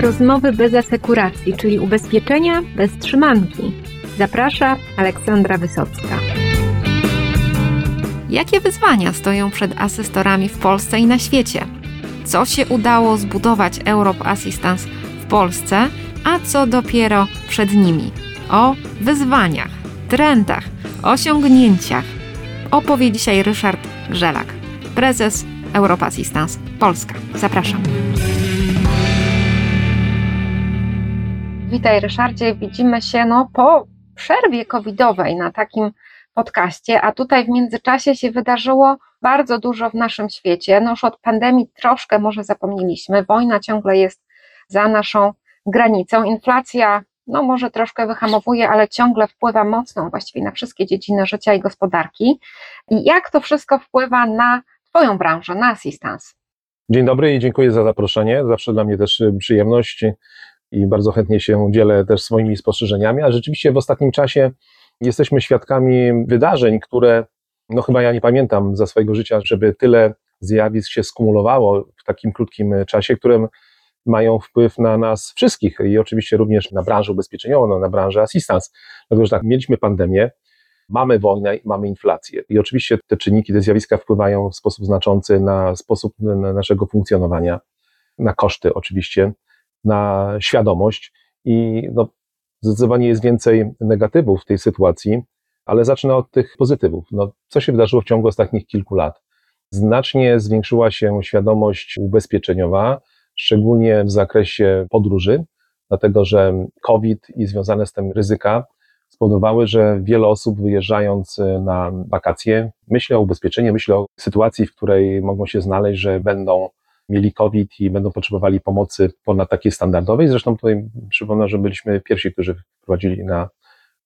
Rozmowy bez asekuracji, czyli ubezpieczenia bez trzymanki. Zaprasza Aleksandra Wysocka. Jakie wyzwania stoją przed asystorami w Polsce i na świecie? Co się udało zbudować Europe Assistance w Polsce, a co dopiero przed nimi? O wyzwaniach, trendach, osiągnięciach opowie dzisiaj Ryszard Grzelak, prezes Europe Assistance Polska. Zapraszam. Witaj Ryszardzie, widzimy się no, po przerwie covidowej na takim podcaście, a tutaj w międzyczasie się wydarzyło bardzo dużo w naszym świecie. No już od pandemii troszkę może zapomnieliśmy, wojna ciągle jest za naszą granicą, inflacja no może troszkę wyhamowuje, ale ciągle wpływa mocno właściwie na wszystkie dziedziny życia i gospodarki. I jak to wszystko wpływa na Twoją branżę, na assistance? Dzień dobry i dziękuję za zaproszenie. Zawsze dla mnie też przyjemność i bardzo chętnie się dzielę też swoimi spostrzeżeniami, a rzeczywiście w ostatnim czasie jesteśmy świadkami wydarzeń, które, no chyba ja nie pamiętam za swojego życia, żeby tyle zjawisk się skumulowało w takim krótkim czasie, które mają wpływ na nas wszystkich i oczywiście również na branżę ubezpieczeniową, na branżę assistance. Dlatego, że tak, mieliśmy pandemię, mamy wojnę i mamy inflację. I oczywiście te czynniki, te zjawiska wpływają w sposób znaczący na sposób naszego funkcjonowania, na koszty oczywiście, na świadomość i no, zdecydowanie jest więcej negatywów w tej sytuacji, ale zacznę od tych pozytywów. No, co się wydarzyło w ciągu ostatnich kilku lat? Znacznie zwiększyła się świadomość ubezpieczeniowa, szczególnie w zakresie podróży, dlatego że COVID i związane z tym ryzyka spowodowały, że wiele osób wyjeżdżając na wakacje myśli o ubezpieczeniu, myśli o sytuacji, w której mogą się znaleźć, że będą mieli COVID i będą potrzebowali pomocy ponad takiej standardowej. Zresztą tutaj przypomnę, że byliśmy pierwsi, którzy wprowadzili na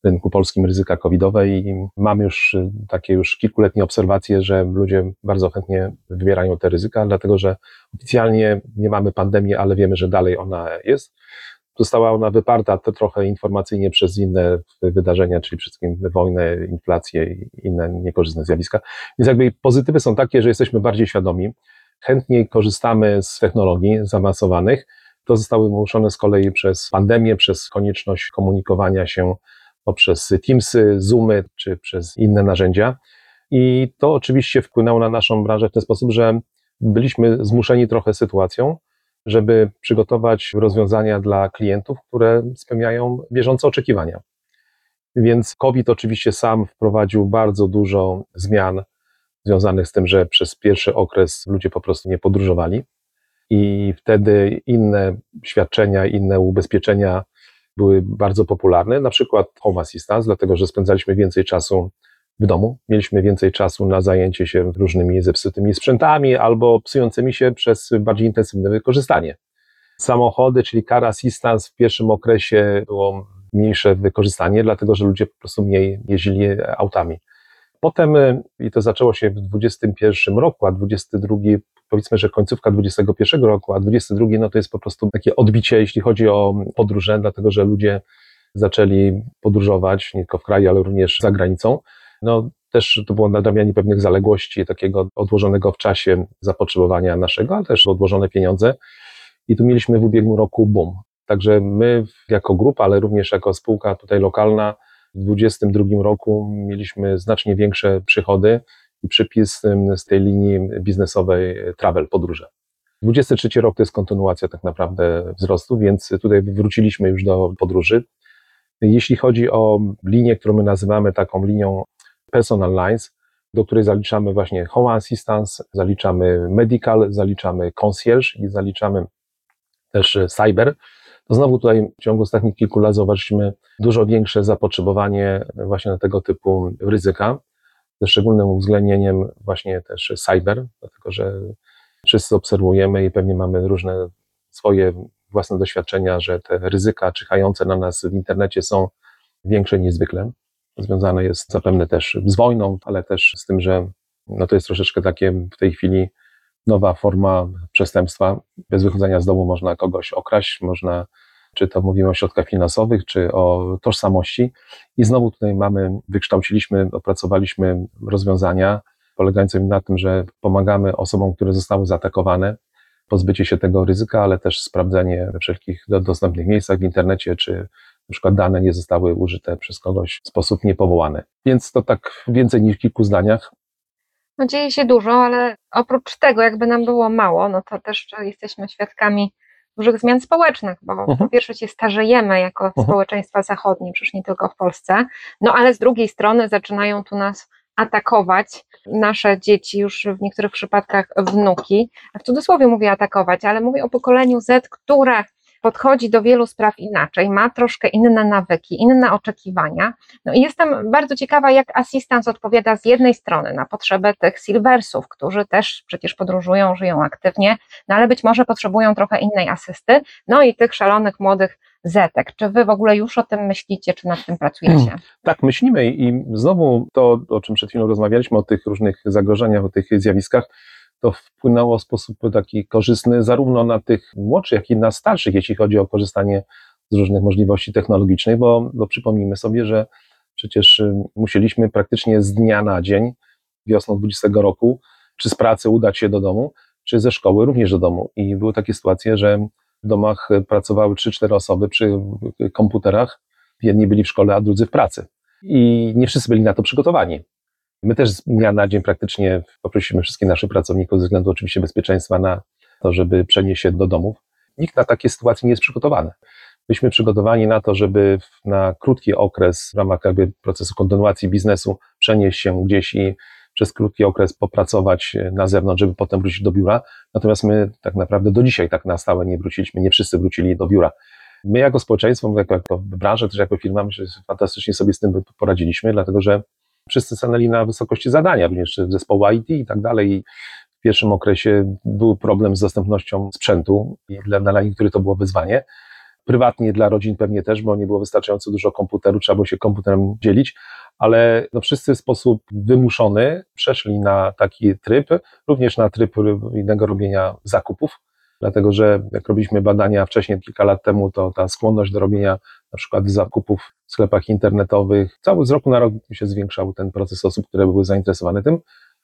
rynku polskim ryzyka covidowe i mamy już takie już kilkuletnie obserwacje, że ludzie bardzo chętnie wybierają te ryzyka, dlatego że oficjalnie nie mamy pandemii, ale wiemy, że dalej ona jest. Została ona wyparta trochę informacyjnie przez inne wydarzenia, czyli przede wszystkim wojnę, inflację i inne niekorzystne zjawiska. Więc jakby pozytywy są takie, że jesteśmy bardziej świadomi, chętniej korzystamy z technologii zaawansowanych. To zostały wymuszone z kolei przez pandemię, przez konieczność komunikowania się poprzez Teamsy, Zoomy czy przez inne narzędzia. I to oczywiście wpłynęło na naszą branżę w ten sposób, że byliśmy zmuszeni trochę sytuacją, żeby przygotować rozwiązania dla klientów, które spełniają bieżące oczekiwania. Więc COVID oczywiście sam wprowadził bardzo dużo zmian związanych z tym, że przez pierwszy okres ludzie po prostu nie podróżowali i wtedy inne świadczenia, inne ubezpieczenia były bardzo popularne, na przykład home assistance, dlatego że spędzaliśmy więcej czasu w domu, mieliśmy więcej czasu na zajęcie się różnymi zepsutymi sprzętami albo psującymi się przez bardziej intensywne wykorzystanie. Samochody, czyli car assistance w pierwszym okresie było mniejsze wykorzystanie, dlatego że ludzie po prostu mniej jeździli autami. Potem, i to zaczęło się w 2021 roku, a 22 powiedzmy, że końcówka 21 roku, a 22 no to jest po prostu takie odbicie, jeśli chodzi o podróże, dlatego że ludzie zaczęli podróżować nie tylko w kraju, ale również za granicą. No też to było nadrabianie pewnych zaległości, takiego odłożonego w czasie zapotrzebowania naszego, ale też odłożone pieniądze. I tu mieliśmy w ubiegłym roku boom. Także my jako grupa, ale również jako spółka tutaj lokalna w 2022 roku mieliśmy znacznie większe przychody i przypis z tej linii biznesowej travel, podróże. 23 rok to jest kontynuacja tak naprawdę wzrostu, więc tutaj wróciliśmy już do podróży. Jeśli chodzi o linię, którą my nazywamy taką linią personal lines, do której zaliczamy właśnie home assistance, zaliczamy medical, zaliczamy concierge i zaliczamy też cyber, to znowu tutaj w ciągu ostatnich kilku lat zauważyliśmy dużo większe zapotrzebowanie właśnie na tego typu ryzyka ze szczególnym uwzględnieniem właśnie też cyber, dlatego że wszyscy obserwujemy i pewnie mamy różne swoje własne doświadczenia, że te ryzyka czyhające na nas w internecie są większe niezwykle. Związane jest zapewne też z wojną, ale też z tym, że no to jest troszeczkę takie w tej chwili nowa forma przestępstwa. Bez wychodzenia z domu można kogoś okraść, można czy to mówimy o środkach finansowych, czy o tożsamości. I znowu tutaj mamy, wykształciliśmy, opracowaliśmy rozwiązania polegające na tym, że pomagamy osobom, które zostały zaatakowane, pozbycie się tego ryzyka, ale też sprawdzenie we wszelkich do- dostępnych miejscach w internecie, czy na przykład dane nie zostały użyte przez kogoś w sposób niepowołany. Więc to tak więcej niż w kilku zdaniach. No dzieje się dużo, ale oprócz tego, jakby nam było mało, no to też jesteśmy świadkami dużych zmian społecznych, bo Mhm. po pierwsze się starzejemy jako Mhm. społeczeństwa zachodnie, przecież nie tylko w Polsce, no ale z drugiej strony zaczynają tu nas atakować nasze dzieci, już w niektórych przypadkach wnuki. W cudzysłowie mówię atakować, ale mówię o pokoleniu Z, które podchodzi do wielu spraw inaczej, ma troszkę inne nawyki, inne oczekiwania. No i jestem bardzo ciekawa, jak asystans odpowiada z jednej strony na potrzeby tych silversów, którzy też przecież podróżują, żyją aktywnie, no ale być może potrzebują trochę innej asysty, no i tych szalonych młodych zetek. Czy wy w ogóle już o tym myślicie, czy nad tym pracujecie? Tak, myślimy i znowu to, o czym przed chwilą rozmawialiśmy, o tych różnych zagrożeniach, o tych zjawiskach, to wpłynęło w sposób taki korzystny zarówno na tych młodszych, jak i na starszych, jeśli chodzi o korzystanie z różnych możliwości technologicznych, bo, bo przypomnijmy sobie, że przecież y, musieliśmy praktycznie z dnia na dzień wiosną 20 roku, czy z pracy udać się do domu, czy ze szkoły również do domu. I były takie sytuacje, że w domach pracowały 3-4 osoby przy komputerach, jedni byli w szkole, a drudzy w pracy. I nie wszyscy byli na to przygotowani. My też z dnia na dzień praktycznie poprosiliśmy wszystkich naszych pracowników, ze względu oczywiście bezpieczeństwa, na to, żeby przenieść się do domów. Nikt na takie sytuacje nie jest przygotowany. Byliśmy przygotowani na to, żeby na krótki okres w ramach jakby procesu kontynuacji biznesu przenieść się gdzieś i przez krótki okres popracować na zewnątrz, żeby potem wrócić do biura. Natomiast my tak naprawdę do dzisiaj tak na stałe nie wróciliśmy, nie wszyscy wrócili do biura. My jako społeczeństwo, jako, jako branża, też jako firma, myślę, że fantastycznie sobie z tym poradziliśmy, dlatego że wszyscy stanęli na wysokości zadania, również zespołu IT i tak dalej. W pierwszym okresie był problem z dostępnością sprzętu i dla, dla niektórych to było wyzwanie. Prywatnie dla rodzin pewnie też, bo nie było wystarczająco dużo komputeru, trzeba było się komputerem dzielić, ale no wszyscy w sposób wymuszony przeszli na taki tryb, również na tryb innego robienia zakupów, dlatego że jak robiliśmy badania wcześniej, kilka lat temu, to ta skłonność do robienia na przykład zakupów w sklepach internetowych, cały z roku na rok się zwiększał ten proces osób, które były zainteresowane tym,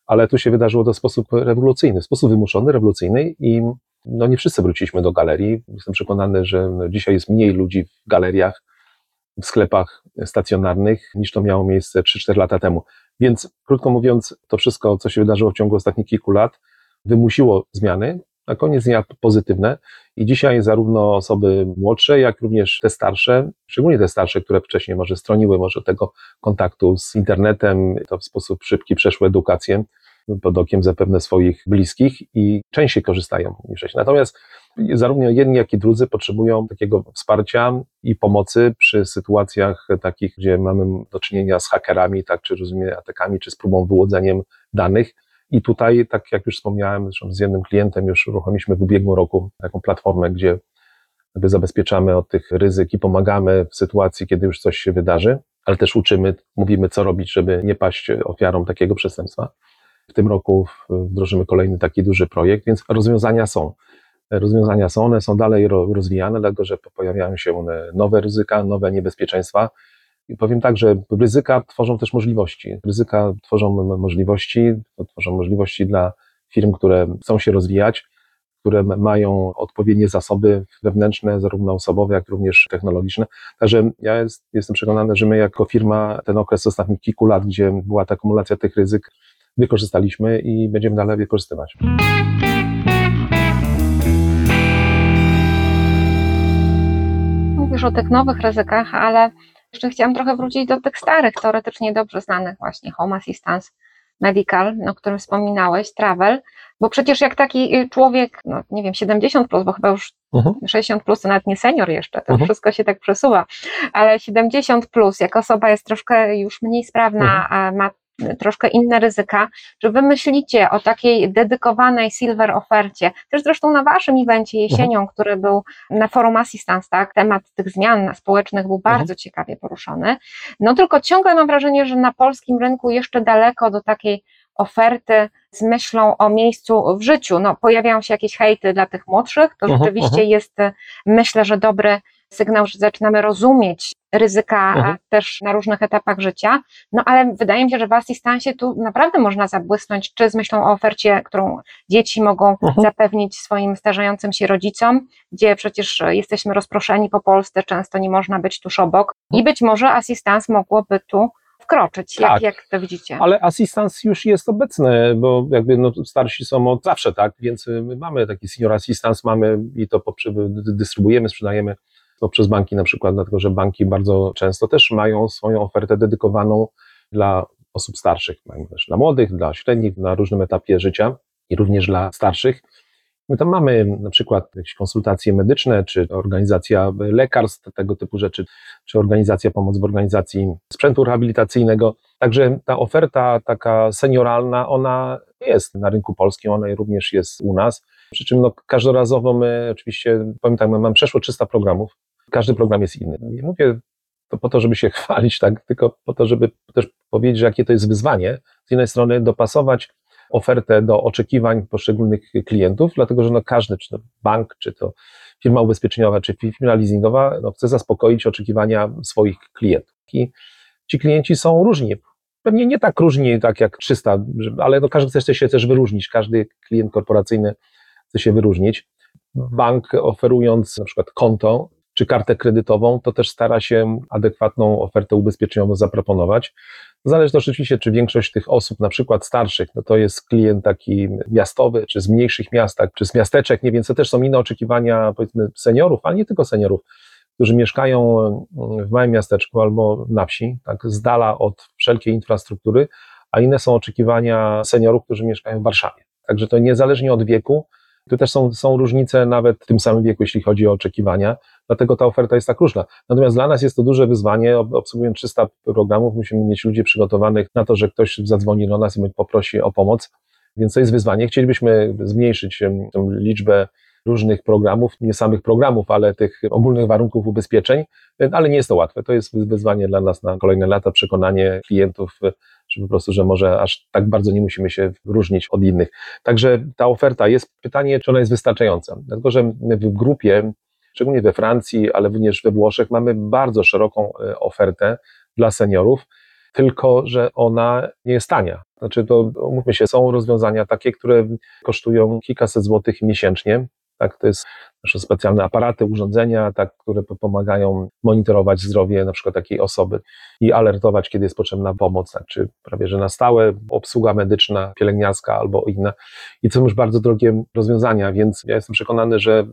ale tu się wydarzyło to w sposób rewolucyjny, w sposób wymuszony, rewolucyjny i no nie wszyscy wróciliśmy do galerii. Jestem przekonany, że no dzisiaj jest mniej ludzi w galeriach, w sklepach stacjonarnych niż to miało miejsce 3-4 lata temu. Więc krótko mówiąc, to wszystko, co się wydarzyło w ciągu ostatnich kilku lat, wymusiło zmiany, na koniec dnia pozytywne i dzisiaj zarówno osoby młodsze, jak również te starsze, szczególnie te starsze, które wcześniej może stroniły może tego kontaktu z internetem, to w sposób szybki przeszły edukację pod okiem zapewne swoich bliskich i częściej korzystają niż wcześniej. Natomiast zarówno jedni, jak i drudzy potrzebują takiego wsparcia i pomocy przy sytuacjach takich, gdzie mamy do czynienia z hakerami, tak, czy różnymi atakami, czy z próbą wyłodzeniem danych. I tutaj, tak jak już wspomniałem, zresztą z jednym klientem już uruchomiliśmy w ubiegłym roku taką platformę, gdzie jakby zabezpieczamy od tych ryzyk i pomagamy w sytuacji, kiedy już coś się wydarzy, ale też uczymy, mówimy, co robić, żeby nie paść ofiarą takiego przestępstwa. W tym roku wdrożymy kolejny taki duży projekt, więc rozwiązania są. Rozwiązania są, one są dalej rozwijane, dlatego że pojawiają się nowe ryzyka, nowe niebezpieczeństwa. I powiem tak, że ryzyka tworzą też możliwości. Ryzyka tworzą możliwości, tworzą możliwości dla firm, które chcą się rozwijać, które mają odpowiednie zasoby wewnętrzne, zarówno osobowe, jak również technologiczne. Także ja jest, jestem przekonany, że my jako firma ten okres ostatnich kilku lat, gdzie była ta akumulacja tych ryzyk, wykorzystaliśmy i będziemy dalej wykorzystywać. Mówisz o tych nowych ryzykach, ale jeszcze chciałam trochę wrócić do tych starych, teoretycznie dobrze znanych właśnie Home Assistance Medical, o którym wspominałeś, Travel, bo przecież jak taki człowiek, no nie wiem, 70 plus, bo chyba już uh -huh. 60 plus to nawet nie senior jeszcze, to uh -huh. wszystko się tak przesuwa, ale 70 plus, jak osoba jest troszkę już mniej sprawna, uh -huh. a ma troszkę inne ryzyka, że wy myślicie o takiej dedykowanej silver ofercie, też zresztą na waszym evencie jesienią, który był na forum Assistance, tak, temat tych zmian społecznych był bardzo ciekawie poruszony, no tylko ciągle mam wrażenie, że na polskim rynku jeszcze daleko do takiej oferty z myślą o miejscu w życiu, no pojawiają się jakieś hejty dla tych młodszych, to rzeczywiście jest myślę, że dobry sygnał, że zaczynamy rozumieć ryzyka Mhm. też na różnych etapach życia. No ale wydaje mi się, że w asystansie tu naprawdę można zabłysnąć, czy z myślą o ofercie, którą dzieci mogą Mhm. zapewnić swoim starzejącym się rodzicom, gdzie przecież jesteśmy rozproszeni po Polsce, często nie można być tuż obok i być może asystans mogłoby tu wkroczyć. Jak, Tak. jak to widzicie? Ale asystans już jest obecny, bo jakby no, starsi są od zawsze, tak? Więc my mamy taki senior assistance, mamy i to poprze- dy- dystrybuujemy, sprzedajemy poprzez banki na przykład, dlatego że banki bardzo często też mają swoją ofertę dedykowaną dla osób starszych, mają też dla młodych, dla średnich, na różnym etapie życia i również dla starszych. My tam mamy na przykład jakieś konsultacje medyczne, czy organizacja lekarstw, tego typu rzeczy, czy organizacja pomoc w organizacji sprzętu rehabilitacyjnego. Także ta oferta taka senioralna, ona jest na rynku polskim, ona również jest u nas. Przy czym no, każdorazowo my oczywiście, powiem my mamy przeszło 300 programów. Każdy program jest inny. Nie mówię to po to, żeby się chwalić, tak, tylko po to, żeby też powiedzieć, jakie to jest wyzwanie. Z jednej strony dopasować ofertę do oczekiwań poszczególnych klientów, dlatego że no każdy, czy to bank, czy to firma ubezpieczeniowa, czy firma leasingowa, no chce zaspokoić oczekiwania swoich klientów. I ci klienci są różni. Pewnie nie tak różni, tak jak 300, że- ale no każdy chce się też wyróżnić. Każdy klient korporacyjny chce się wyróżnić. Bank oferując na przykład konto czy kartę kredytową, to też stara się adekwatną ofertę ubezpieczeniową zaproponować. Zależy też oczywiście, czy większość tych osób, na przykład starszych, no to jest klient taki miastowy, czy z mniejszych miast, czy z miasteczek, nie, więc to też są inne oczekiwania, powiedzmy, seniorów, ale nie tylko seniorów, którzy mieszkają mm, w małym miasteczku albo na wsi, tak, z dala od wszelkiej infrastruktury, a inne są oczekiwania seniorów, którzy mieszkają w Warszawie. Także to niezależnie od wieku, tu też są, są różnice nawet w tym samym wieku, jeśli chodzi o oczekiwania, dlatego ta oferta jest tak różna. Natomiast dla nas jest to duże wyzwanie, ob- obsługując 300 programów, musimy mieć ludzi przygotowanych na to, że ktoś zadzwoni do nas i poprosi o pomoc, więc to jest wyzwanie. Chcielibyśmy zmniejszyć liczbę różnych programów, nie samych programów, ale tych ogólnych warunków ubezpieczeń, e, ale nie jest to łatwe. To jest wy- wyzwanie dla nas na kolejne lata, przekonanie klientów, e, że po prostu, że może aż tak bardzo nie musimy się różnić od innych. Także ta oferta jest, pytanie, czy ona jest wystarczająca. Dlatego, że w grupie, szczególnie we Francji, ale również we Włoszech, mamy bardzo szeroką e, ofertę dla seniorów, tylko że ona nie jest tania. Znaczy, to umówmy się, są rozwiązania takie, które kosztują kilkaset złotych miesięcznie. Tak, to jest nasze specjalne aparaty, urządzenia, tak, które po- pomagają monitorować zdrowie na przykład takiej osoby i alertować, kiedy jest potrzebna pomoc, tak, czy prawie że na stałe, obsługa medyczna, pielęgniarska albo inna. I to są już bardzo drogie rozwiązania, więc ja jestem przekonany, że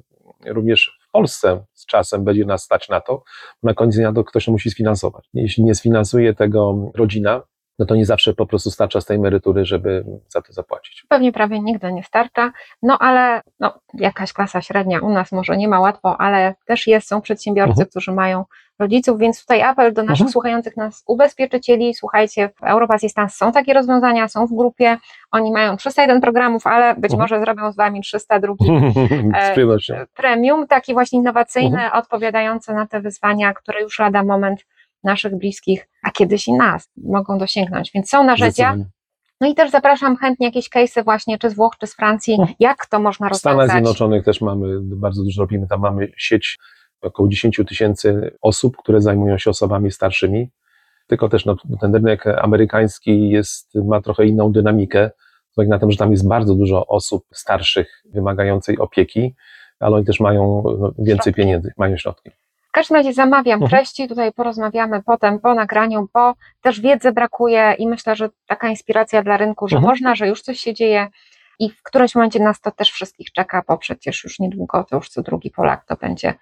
również Polsce z czasem będzie nas stać na to, na koniec dnia to ktoś to musi sfinansować. Jeśli nie sfinansuje tego rodzina, no to nie zawsze po prostu starcza z tej emerytury, żeby za to zapłacić. Pewnie prawie nigdy nie starcza, no ale no, jakaś klasa średnia u nas może nie ma łatwo, ale też jest, są przedsiębiorcy, Mhm. którzy mają rodziców, więc tutaj apel do naszych Mhm. słuchających nas ubezpieczycieli, słuchajcie, w Europa Assistance są takie rozwiązania, są w grupie, oni mają 301 programów, ale być Mhm. może zrobią z Wami 300 drugich Z przyjemnością. premium, taki właśnie innowacyjny, Mhm. odpowiadający na te wyzwania, które już lada moment naszych bliskich, a kiedyś i nas mogą dosięgnąć, więc są narzędzia, no i też zapraszam chętnie jakieś case'y właśnie, czy z Włoch, czy z Francji, Mhm. jak to można W Stanach rozwiązać. Zjednoczonych też mamy, bardzo dużo robimy, tam mamy sieć około 10 tysięcy osób, które zajmują się osobami starszymi, tylko też no, ten rynek amerykański jest, ma trochę inną dynamikę, uwagi na to, że tam jest bardzo dużo osób starszych wymagających opieki, ale oni też mają no, więcej Środki. pieniędzy, mają środki. W każdym razie zamawiam Mhm. treści, tutaj porozmawiamy potem po nagraniu, bo też wiedzy brakuje i myślę, że taka inspiracja dla rynku, że Mhm. można, że już coś się dzieje i w którymś momencie nas to też wszystkich czeka, bo przecież już niedługo to już co drugi Polak to będzie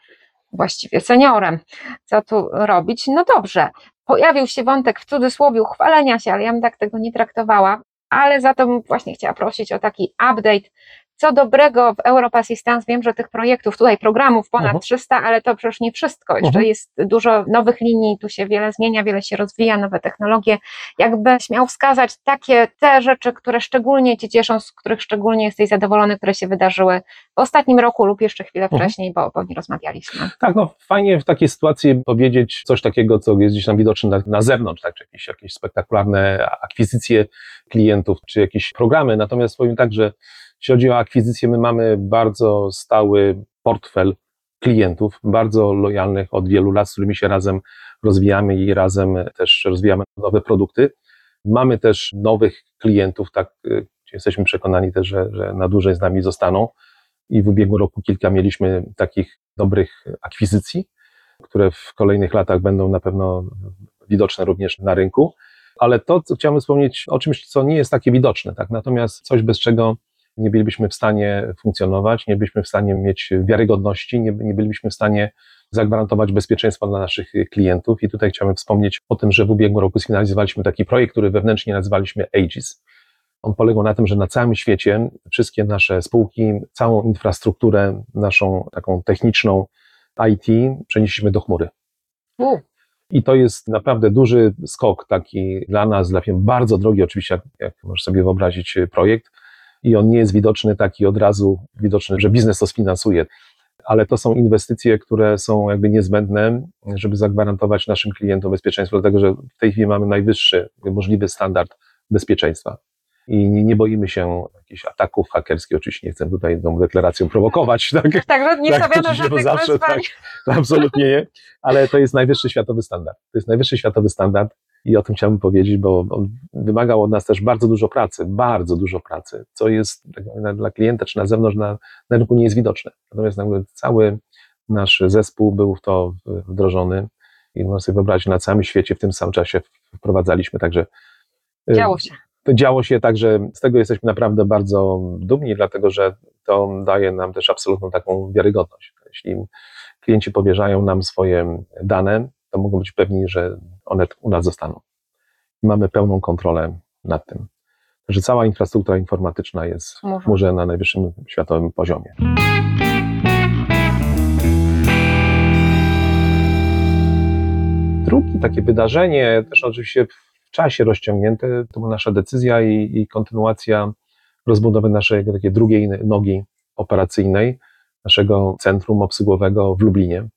właściwie seniorem. Co tu robić? No dobrze, pojawił się wątek w cudzysłowie chwalenia się, ale ja bym tak tego nie traktowała, ale za to właśnie chciała prosić o taki update. Co dobrego w Europa Assistance, wiem, że tych projektów, tutaj programów ponad Mhm. 300, ale to przecież nie wszystko. Jeszcze Mhm. jest dużo nowych linii, tu się wiele zmienia, wiele się rozwija, nowe technologie. Jakby śmiał wskazać takie te rzeczy, które szczególnie Cię cieszą, z których szczególnie jesteś zadowolony, które się wydarzyły w ostatnim roku lub jeszcze chwilę Mhm. wcześniej, bo, bo nie rozmawialiśmy. Tak, no fajnie w takiej sytuacji powiedzieć coś takiego, co jest gdzieś tam widoczne na, na zewnątrz, tak, czy jakieś, jakieś spektakularne akwizycje klientów, czy jakieś programy. Natomiast powiem tak, że jeśli chodzi o akwizycje, my mamy bardzo stały portfel klientów, bardzo lojalnych od wielu lat, z którymi się razem rozwijamy i razem też rozwijamy nowe produkty. Mamy też nowych klientów, tak, y, jesteśmy przekonani też, że, że na dłużej z nami zostaną i w ubiegłym roku kilka mieliśmy takich dobrych akwizycji, które w kolejnych latach będą na pewno widoczne również na rynku. Ale to, co chciałbym wspomnieć o czymś, co nie jest takie widoczne, tak? Natomiast coś, bez czego nie bylibyśmy w stanie funkcjonować, nie byliśmy w stanie mieć wiarygodności, nie, nie bylibyśmy w stanie zagwarantować bezpieczeństwa dla naszych klientów. I tutaj chciałbym wspomnieć o tym, że w ubiegłym roku sfinalizowaliśmy taki projekt, który wewnętrznie nazywaliśmy Aegis. On polegał na tym, że na całym świecie wszystkie nasze spółki, całą infrastrukturę naszą taką techniczną IT przenieśliśmy do chmury. U. I to jest naprawdę duży skok taki dla nas, dla firm, bardzo drogi oczywiście, jak, jak możesz sobie wyobrazić projekt i on nie jest widoczny taki od razu, widoczny, że biznes to sfinansuje, ale to są inwestycje, które są jakby niezbędne, żeby zagwarantować naszym klientom bezpieczeństwo, dlatego że w tej chwili mamy najwyższy możliwy standard bezpieczeństwa i nie, boimy się jakichś ataków hakerskich. Oczywiście nie chcę tutaj tą deklaracją prowokować. Tak, Także nie tak, stawiamy żadnych zawsze tak, absolutnie nie, ale to jest najwyższy światowy standard. To jest najwyższy światowy standard i o tym chciałbym powiedzieć, bo on wymagał od nas też bardzo dużo pracy, bardzo dużo pracy, co jest dla- klienta czy na zewnątrz, na, na rynku nie jest widoczne. Natomiast cały nasz zespół był w to wdrożony i można sobie wyobrazić, na całym świecie w tym samym czasie wprowadzaliśmy, także y, Działo się. to działo się tak, że z tego jesteśmy naprawdę bardzo dumni, dlatego że to daje nam też absolutną taką wiarygodność. Jeśli klienci powierzają nam swoje dane, to mogą być pewni, że one u nas zostaną. I mamy pełną kontrolę nad tym. Także cała infrastruktura informatyczna jest w Chmurze. chmurze na najwyższym światowym poziomie. Drugie takie wydarzenie, też oczywiście w czasie rozciągnięte, to była nasza decyzja i, i kontynuacja rozbudowy naszej takiej drugiej nogi operacyjnej, naszego centrum obsługowego w Lublinie.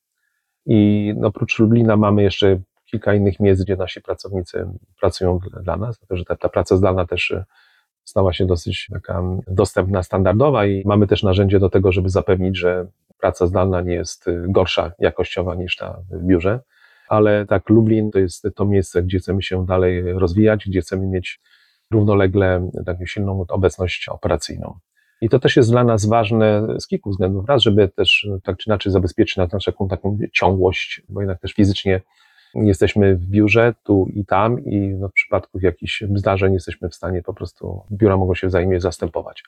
I oprócz Lublina mamy jeszcze kilka innych miejsc, gdzie nasi pracownicy pracują dla- nas, dlatego że ta, ta praca zdalna też y, stała się dosyć taka dostępna, standardowa i mamy też narzędzie do tego, żeby zapewnić, że praca zdalna nie jest y, gorsza jakościowa niż ta w biurze. Ale tak, Lublin to jest to miejsce, gdzie chcemy się dalej rozwijać, gdzie chcemy mieć równolegle taką silną obecność operacyjną. I to też jest dla nas ważne z kilku względów. Raz, żeby też tak czy inaczej zabezpieczyć na naszą taką ciągłość, bo jednak też fizycznie jesteśmy w biurze tu i tam i no, w przypadku jakichś zdarzeń jesteśmy w stanie po prostu, biura mogą się wzajemnie zastępować.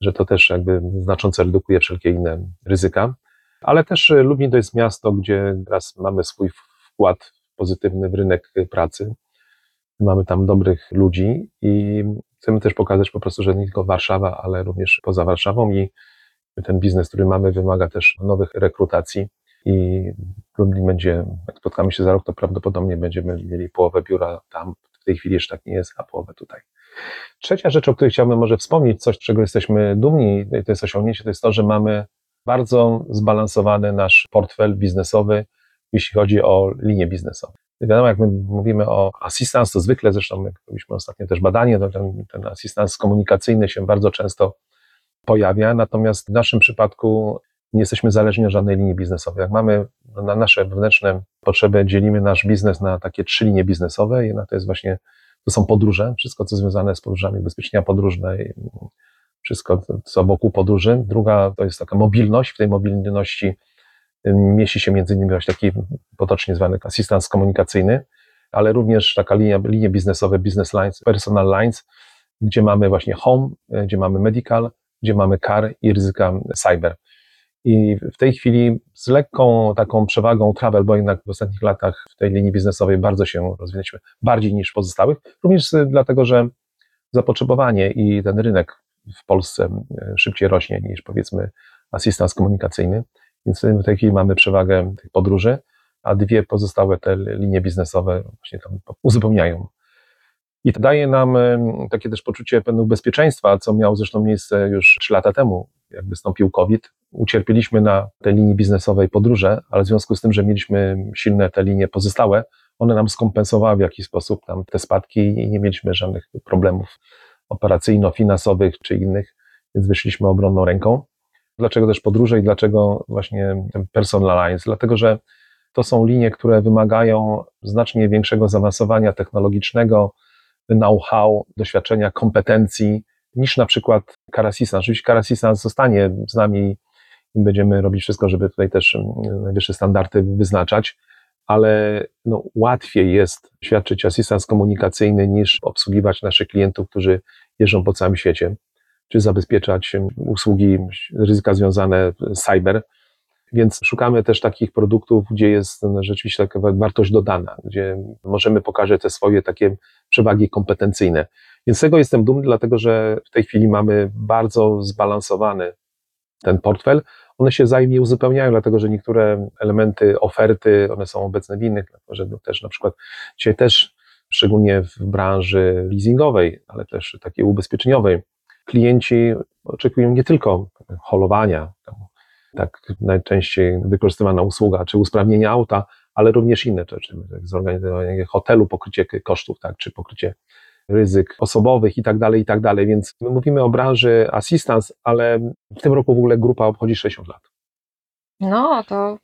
Że to też jakby znacząco redukuje wszelkie inne ryzyka. Ale też e, Lublin to jest miasto, gdzie raz mamy swój wkład pozytywny w rynek pracy. Mamy tam dobrych ludzi i chcemy też pokazać po prostu, że nie tylko Warszawa, ale również poza Warszawą i ten biznes, który mamy, wymaga też nowych rekrutacji i Lublin będzie, jak spotkamy się za rok, to prawdopodobnie będziemy mieli połowę biura tam. W tej chwili jeszcze tak nie jest, a połowę tutaj. Trzecia rzecz, o której chciałbym może wspomnieć, coś, czego jesteśmy dumni, to jest osiągnięcie, to jest to, że mamy bardzo zbalansowany nasz portfel biznesowy, jeśli chodzi o linie biznesowe. Wiadomo, jak my mówimy o assistance, to zwykle, zresztą jak robiliśmy ostatnio też badanie, to ten, ten komunikacyjny się bardzo często pojawia, natomiast w naszym przypadku nie jesteśmy zależni od żadnej linii biznesowej. Jak mamy na nasze wewnętrzne potrzeby, dzielimy nasz biznes na takie trzy linie biznesowe. Jedna to jest właśnie, to są podróże, wszystko co związane z podróżami, ubezpieczenia podróżne, wszystko co wokół podróży. Druga to jest taka mobilność, w tej mobilności mieści się między innymi właśnie taki potocznie zwany asystans komunikacyjny, ale również taka linia, linie biznesowe, business lines, personal lines, gdzie mamy właśnie home, gdzie mamy medical, gdzie mamy car i ryzyka cyber. I w tej chwili z lekką taką przewagą travel, bo jednak w ostatnich latach w tej linii biznesowej bardzo się rozwinęliśmy, bardziej niż pozostałych, również dlatego, że zapotrzebowanie i ten rynek w Polsce szybciej rośnie niż powiedzmy asystans komunikacyjny, więc w tej chwili mamy przewagę tych podróży, a dwie pozostałe te linie biznesowe właśnie tam uzupełniają. I to daje nam takie też poczucie pewnego bezpieczeństwa, co miało zresztą miejsce już trzy lata temu, jak wystąpił COVID. Ucierpieliśmy na tej linii biznesowej podróże, ale w związku z tym, że mieliśmy silne te linie pozostałe, one nam skompensowały w jakiś sposób tam te spadki i nie mieliśmy żadnych problemów operacyjno-finansowych czy innych, więc wyszliśmy obronną ręką. Dlaczego też podróże i dlaczego właśnie personal Dlatego, że to są linie, które wymagają znacznie większego zaawansowania technologicznego, know-how, doświadczenia, kompetencji niż na przykład Karasisa. Oczywiście Karasisa zostanie z nami i będziemy robić wszystko, żeby tutaj też mm, najwyższe standardy wyznaczać, ale no, łatwiej jest świadczyć asystans komunikacyjny niż obsługiwać naszych klientów, którzy jeżdżą po całym świecie, czy zabezpieczać usługi, ryzyka związane z cyber. Więc szukamy też takich produktów, gdzie jest no, rzeczywiście taka wartość dodana, gdzie możemy pokazać te swoje takie przewagi kompetencyjne. Więc z tego jestem dumny, dlatego że w tej chwili mamy bardzo zbalansowany ten portfel. One się wzajemnie uzupełniają, dlatego że niektóre elementy oferty, one są obecne w innych, dlatego że no też na przykład dzisiaj też, szczególnie w branży leasingowej, ale też takiej ubezpieczeniowej, klienci oczekują nie tylko holowania, tak najczęściej wykorzystywana usługa, czy usprawnienia auta, ale również inne rzeczy, zorganizowanie hotelu, pokrycie kosztów, tak, czy pokrycie ryzyk osobowych i tak dalej, i tak dalej. Więc my mówimy o branży assistance, ale w tym roku w ogóle grupa obchodzi 60 lat. No, to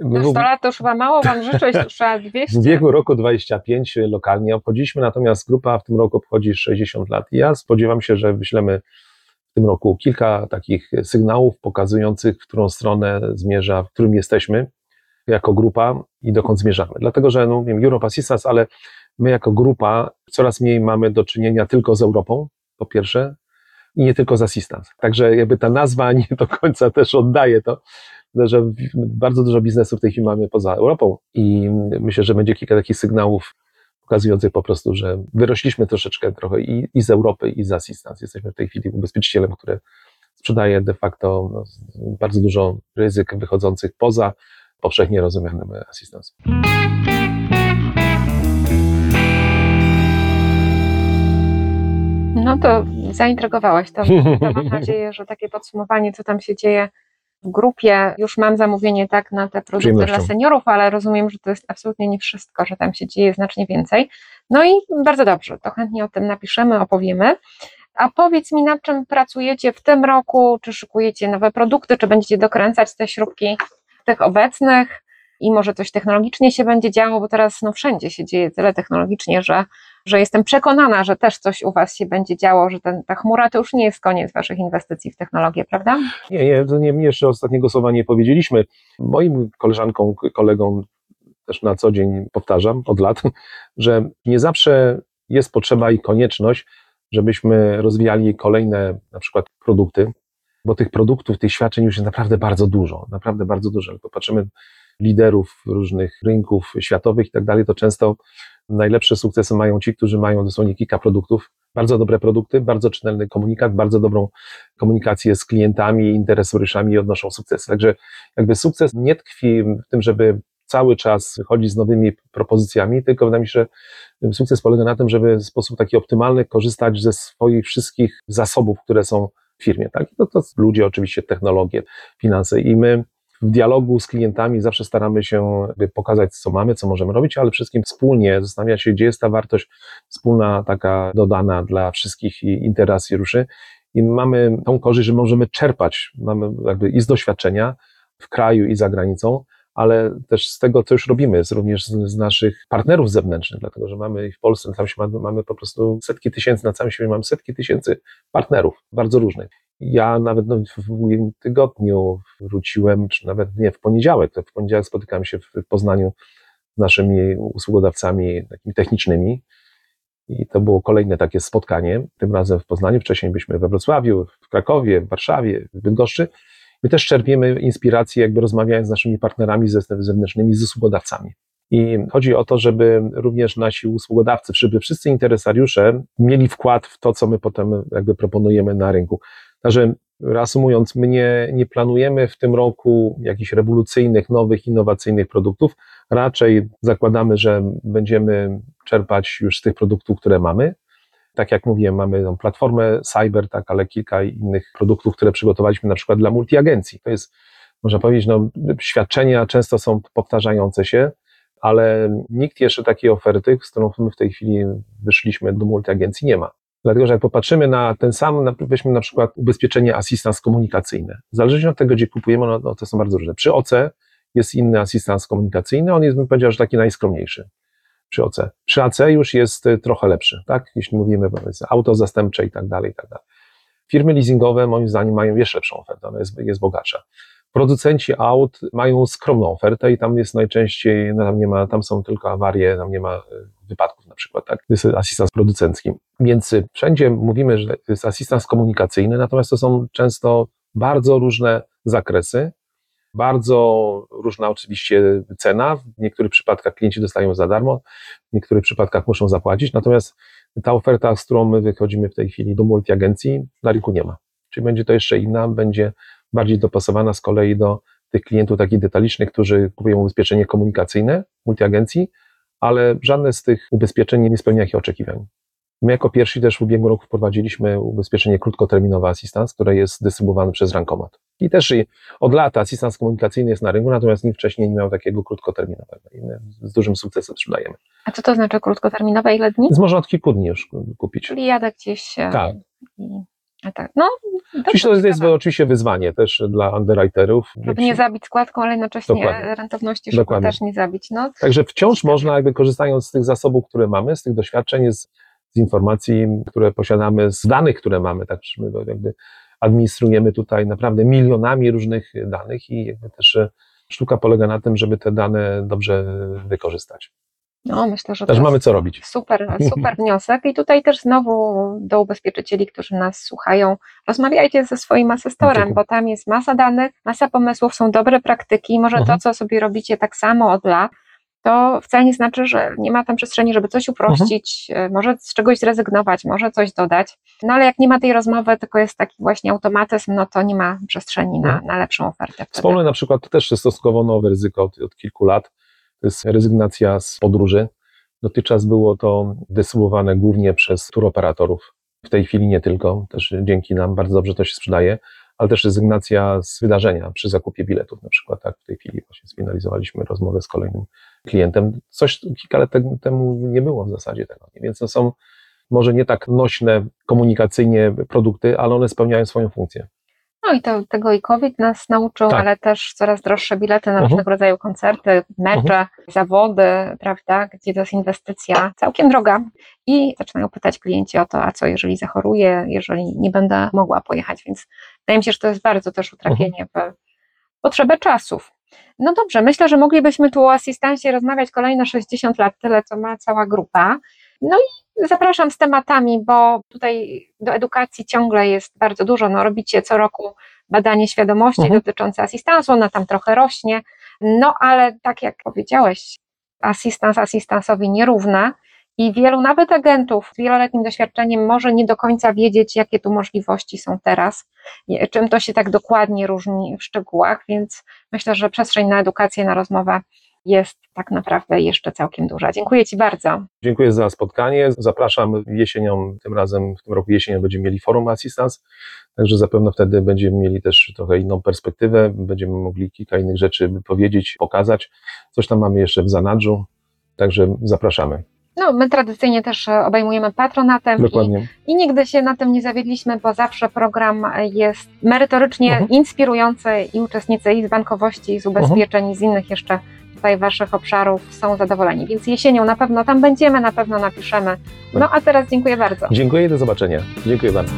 my 100 lat to już chyba mało Wam życzyć, to trzeba 200. W ubiegłym roku 25 lokalnie obchodziliśmy, natomiast grupa w tym roku obchodzi 60 lat. I ja spodziewam się, że wyślemy w tym roku kilka takich sygnałów pokazujących, w którą stronę zmierza, w którym jesteśmy jako grupa i dokąd zmierzamy. Dlatego, że no, wiem, Europe Assistance, ale my jako grupa coraz mniej mamy do czynienia tylko z Europą, po pierwsze, i nie tylko z Assistance. Także jakby ta nazwa nie do końca też oddaje to, że bardzo dużo biznesu w tej chwili mamy poza Europą i myślę, że będzie kilka takich sygnałów pokazujących po prostu, że wyrośliśmy troszeczkę trochę i, i z Europy, i z Assistance. Jesteśmy w tej chwili ubezpieczycielem, który sprzedaje de facto no, bardzo dużo ryzyk wychodzących poza powszechnie rozumianym Assistance. No to zaintrygowałaś. To, mam nadzieję, że takie podsumowanie, co tam się dzieje w grupie, już mam zamówienie tak na te produkty dla seniorów, ale rozumiem, że to jest absolutnie nie wszystko, że tam się dzieje znacznie więcej. No i bardzo dobrze, to chętnie o tym napiszemy, opowiemy. A powiedz mi, nad czym pracujecie w tym roku? Czy szykujecie nowe produkty, czy będziecie dokręcać te śrubki tych obecnych? i może coś technologicznie się będzie działo, bo teraz no, wszędzie się dzieje tyle technologicznie, że, że jestem przekonana, że też coś u Was się będzie działo, że ten, ta chmura to już nie jest koniec Waszych inwestycji w technologię, prawda? Nie, nie, nie, jeszcze ostatniego słowa nie powiedzieliśmy. Moim koleżankom, kolegom też na co dzień powtarzam od lat, że nie zawsze jest potrzeba i konieczność, żebyśmy rozwijali kolejne na przykład produkty, bo tych produktów, tych świadczeń już jest naprawdę bardzo dużo, naprawdę bardzo dużo. Ale popatrzymy liderów różnych rynków światowych i tak dalej, to często najlepsze sukcesy mają ci, którzy mają dosłownie kilka produktów, bardzo dobre produkty, bardzo czytelny komunikat, bardzo dobrą komunikację z klientami, interesariuszami i odnoszą sukces. Także jakby sukces nie tkwi w tym, żeby cały czas chodzić z nowymi propozycjami, tylko wydaje mi się, że sukces polega na tym, żeby w sposób taki optymalny korzystać ze swoich wszystkich zasobów, które są w firmie. Tak? I to, to ludzie, oczywiście technologie, finanse i my w dialogu z klientami zawsze staramy się pokazać, co mamy, co możemy robić, ale wszystkim wspólnie zastanawiać się, gdzie jest ta wartość wspólna, taka dodana dla wszystkich i ruszy. I mamy tą korzyść, że możemy czerpać, mamy jakby i z doświadczenia w kraju i za granicą, ale też z tego, co już robimy, z, również z, z, naszych partnerów zewnętrznych, dlatego że mamy w Polsce, tam się mamy, mamy po prostu setki tysięcy, na całym świecie mamy setki tysięcy partnerów, bardzo różnych. Ja nawet no, w ubiegłym tygodniu wróciłem, czy nawet nie w poniedziałek, w poniedziałek spotykałem się w Poznaniu z naszymi usługodawcami takimi technicznymi i to było kolejne takie spotkanie, tym razem w Poznaniu, wcześniej byliśmy we Wrocławiu, w Krakowie, w Warszawie, w Bydgoszczy. My też czerpiemy inspiracje, jakby rozmawiając z naszymi partnerami zewnętrznymi, z usługodawcami. I chodzi o to, żeby również nasi usługodawcy, żeby wszyscy interesariusze mieli wkład w to, co my potem jakby proponujemy na rynku. Także reasumując, my nie, nie planujemy w tym roku jakichś rewolucyjnych, nowych, innowacyjnych produktów. Raczej zakładamy, że będziemy czerpać już z tych produktów, które mamy. Tak jak mówiłem, mamy tą platformę Cyber, tak, ale kilka innych produktów, które przygotowaliśmy na przykład dla multiagencji. To jest, można powiedzieć, no, świadczenia często są powtarzające się, ale nikt jeszcze takiej oferty, z którą my w tej chwili wyszliśmy do multiagencji, nie ma. Dlatego, że jak popatrzymy na ten sam, weźmy na przykład ubezpieczenie asystans komunikacyjny. Zależnie od tego, gdzie kupujemy, no, no to są bardzo różne. Przy OC jest inny asystans komunikacyjny, on jest, bym powiedział, że taki najskromniejszy przy OC. Przy AC już jest y, trochę lepszy, tak? Jeśli mówimy auto zastępcze i tak dalej, i tak dalej. Firmy leasingowe moim zdaniem mają jeszcze lepszą ofertę, ona jest, jest bogatsza. Producenci aut mają skromną ofertę i tam jest najczęściej, no tam nie ma, tam są tylko awarie, tam nie ma y, wypadków na przykład, tak? Jest asystans producencki. Więc y, wszędzie mówimy, że jest asystans komunikacyjny, natomiast to są często bardzo różne zakresy, bardzo różna oczywiście cena. W niektórych przypadkach klienci dostają za darmo, w niektórych przypadkach muszą zapłacić. Natomiast ta oferta, z którą my wychodzimy w tej chwili do multiagencji, na rynku nie ma. Czyli będzie to jeszcze inna, będzie bardziej dopasowana z kolei do tych klientów takich detalicznych, którzy kupują ubezpieczenie komunikacyjne multiagencji, ale żadne z tych ubezpieczeń nie spełnia ich oczekiwań. My jako pierwsi też w ubiegłym roku wprowadziliśmy ubezpieczenie krótkoterminowe Assistance, które jest dystrybuowane przez Rankomat. I też od lat asystans komunikacyjny jest na rynku, natomiast nikt wcześniej nie miał takiego krótkoterminowego. I my z dużym sukcesem sprzedajemy. A co to znaczy krótkoterminowe? Ile dni? Więc można od kilku dni już kupić. Czyli jadę gdzieś. e, Tak. I, a tak. No, Oczywiście to jest, jest oczywiście wyzwanie też dla underwriterów. Żeby nie zabić składką, ale jednocześnie Dokładnie. rentowności Dokładnie. też nie zabić. No, Także wciąż można, jakby korzystając z tych zasobów, które mamy, z tych doświadczeń, z, z informacji, które posiadamy, z danych, które mamy, tak my jakby administrujemy tutaj naprawdę milionami różnych danych i jakby też e, sztuka polega na tym, żeby te dane dobrze wykorzystać. no myślę, że Też mamy co robić. super, super wniosek. I tutaj też znowu do ubezpieczycieli, którzy nas słuchają, rozmawiajcie ze swoim Dziękuję. bo tam jest masa danych, masa pomysłów, są dobre praktyki. i Może Mhm. to, co sobie robicie tak samo od lat, to wcale nie znaczy, że nie ma tam przestrzeni, żeby coś uprościć, e, może z czegoś zrezygnować, może coś dodać. No ale jak nie ma tej rozmowy, tylko jest taki właśnie automatyzm, no to nie ma przestrzeni na, Mhm. na lepszą ofertę. Wtedy. Wspomnę na przykład, to też jest stosunkowo nowe ryzyko od, od kilku lat, to jest rezygnacja z podróży. Dotychczas było to dystrybuowane głównie przez turoperatorów. W tej chwili nie tylko, też dzięki nam bardzo dobrze to się sprzedaje, ale też rezygnacja z wydarzenia przy zakupie biletów na przykład. Tak, w tej chwili właśnie sfinalizowaliśmy rozmowę z kolejnym klientem. Coś kilka lat te- temu nie było w zasadzie tego, więc to są może nie tak nośne komunikacyjnie produkty, ale one spełniają swoją funkcję. No i to, tego i COVID nas nauczył, Tak. ale też coraz droższe bilety na Mhm. różnego rodzaju koncerty, mecze, zawody, prawda, gdzie to jest inwestycja całkiem droga i zaczynają pytać klienci o to, a co jeżeli zachoruję, jeżeli nie będę mogła pojechać, więc wydaje mi się, że to jest bardzo też utrafienie w potrzebę czasów. No dobrze, myślę, że moglibyśmy tu o asystancie rozmawiać kolejne 60 lat, tyle co ma cała grupa. No i zapraszam z tematami, bo tutaj do edukacji ciągle jest bardzo dużo. No, robicie co roku badanie świadomości Mhm. dotyczące asystansu, ona tam trochę rośnie. No ale tak jak powiedziałeś, asystans asystansowi nierówna i wielu nawet agentów z wieloletnim doświadczeniem może nie do końca wiedzieć, jakie tu możliwości są teraz, czym to się tak dokładnie różni w szczegółach, więc myślę, że przestrzeń na edukację, na rozmowę jest tak naprawdę jeszcze całkiem duża. Dziękuję Ci bardzo. Dziękuję za spotkanie. Zapraszam jesienią, tym razem w tym roku jesienią będziemy mieli forum Assistance, także zapewne wtedy będziemy mieli też trochę inną perspektywę, będziemy mogli kilka innych rzeczy powiedzieć, pokazać. Coś tam mamy jeszcze w zanadrzu, także zapraszamy. No, my tradycyjnie też obejmujemy patronatem i, Dokładnie. i nigdy się na tym nie zawiedliśmy, bo zawsze program jest merytorycznie Mhm. inspirujący i uczestnicy i z bankowości, i z ubezpieczeń, i z innych jeszcze tutaj waszych obszarów są zadowoleni. Więc jesienią na pewno tam będziemy, na pewno napiszemy. No a teraz dziękuję bardzo. Dziękuję i do zobaczenia. Dziękuję bardzo.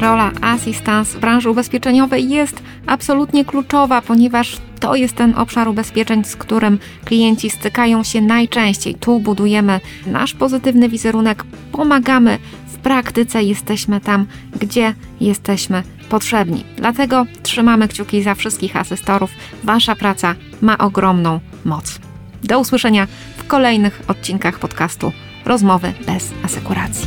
Rola assistance w branży ubezpieczeniowej jest absolutnie kluczowa, ponieważ to jest ten obszar ubezpieczeń, z którym klienci stykają się najczęściej. Tu budujemy nasz pozytywny wizerunek, pomagamy w praktyce, jesteśmy tam, gdzie jesteśmy potrzebni. Dlatego trzymamy kciuki za wszystkich asystorów. Wasza praca ma ogromną moc. Do usłyszenia w kolejnych odcinkach podcastu Rozmowy bez asekuracji.